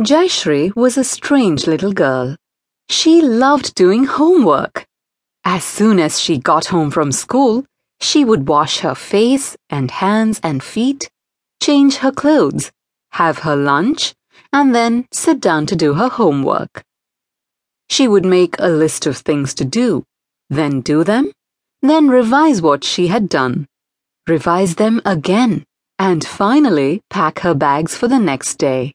Jayashree was a strange little girl. She loved doing homework. As soon as she got home from school, she would wash her face and hands and feet, change her clothes, have her lunch, and then sit down to do her homework. She would make a list of things to do, then do them, then revise what she had done, revise them again, and finally pack her bags for the next day.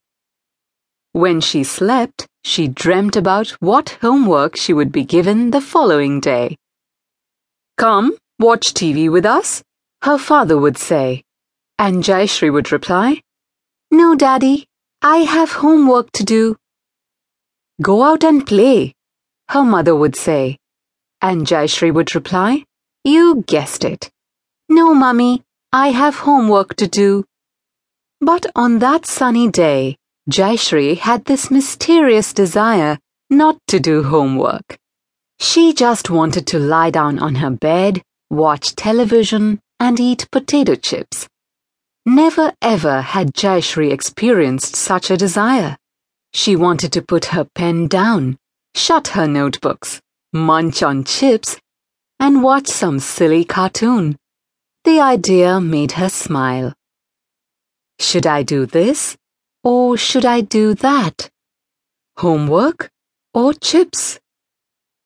When she slept, she dreamt about what homework she would be given the following day. Come, watch TV with us, her father would say, and Jayashree would reply, No, Daddy, I have homework to do. Go out and play, her mother would say, and Jayashree would reply, You guessed it. No, Mummy, I have homework to do. But on that sunny day, Jayashree had this mysterious desire not to do homework. She just wanted to lie down on her bed, watch television, and eat potato chips. Never ever had Jayashree experienced such a desire. She wanted to put her pen down, shut her notebooks, munch on chips, and watch some silly cartoon. The idea made her smile. Should I do this? Or should I do that? Homework or chips?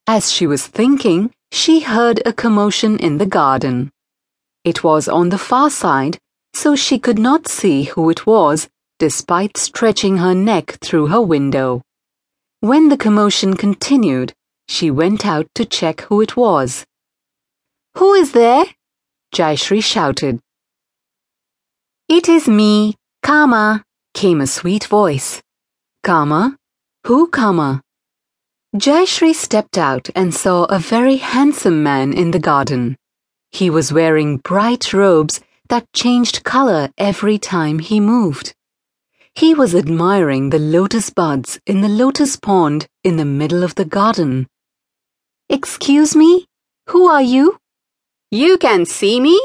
As she was thinking, she heard a commotion in the garden. It was on the far side, so she could not see who it was, despite stretching her neck through her window. When the commotion continued, she went out to check who it was. Who is there? Jayashree shouted. It is me, Kama came a sweet voice. Kama? Who Kama? Jayashree stepped out and saw a very handsome man in the garden. He was wearing bright robes that changed color every time he moved. He was admiring the lotus buds in the lotus pond in the middle of the garden. Excuse me? Who are you? You can see me?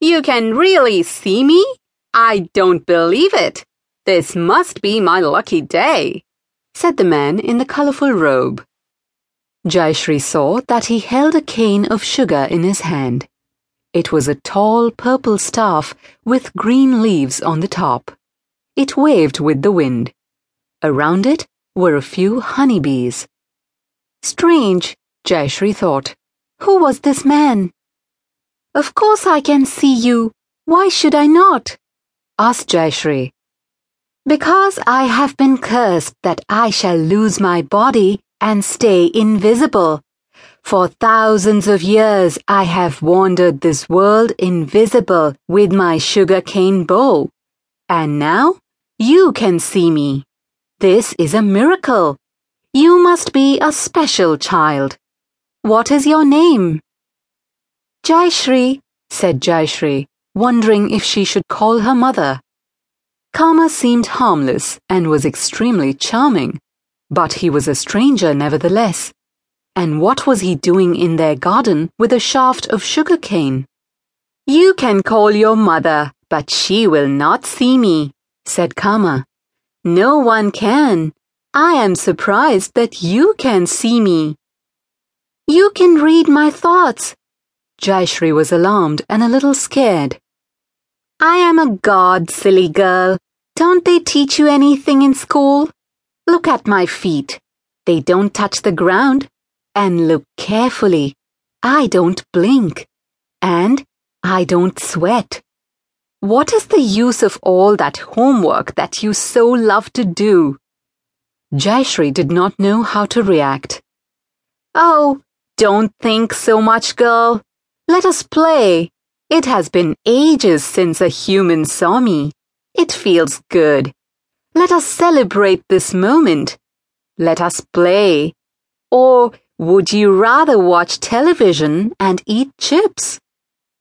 You can really see me? I don't believe it. This must be my lucky day, said the man in the colorful robe. Jayashree saw that he held a cane of sugar in his hand. It was a tall purple staff with green leaves on the top. It waved with the wind. Around it were a few honeybees. Strange, Jayashree thought. Who was this man? Of course I can see you. Why should I not? asked Jayashree. Because I have been cursed that I shall lose my body and stay invisible. For thousands of years I have wandered this world invisible with my sugarcane bow. And now you can see me. This is a miracle. You must be a special child. What is your name? Jayashree, said Jayashree, wondering if she should call her mother. Kama seemed harmless and was extremely charming, but he was a stranger nevertheless. And what was he doing in their garden with a shaft of sugar cane? You can call your mother, but she will not see me, said Kama. No one can. I am surprised that you can see me. You can read my thoughts. Jayashree was alarmed and a little scared. I am a god, silly girl. Don't they teach you anything in school? Look at my feet. They don't touch the ground. And look carefully. I don't blink. And I don't sweat. What is the use of all that homework that you so love to do? Jayashree did not know how to react. Oh, don't think so much, girl. Let us play. It has been ages since a human saw me. It feels good. Let us celebrate this moment. Let us play. Or would you rather watch television and eat chips?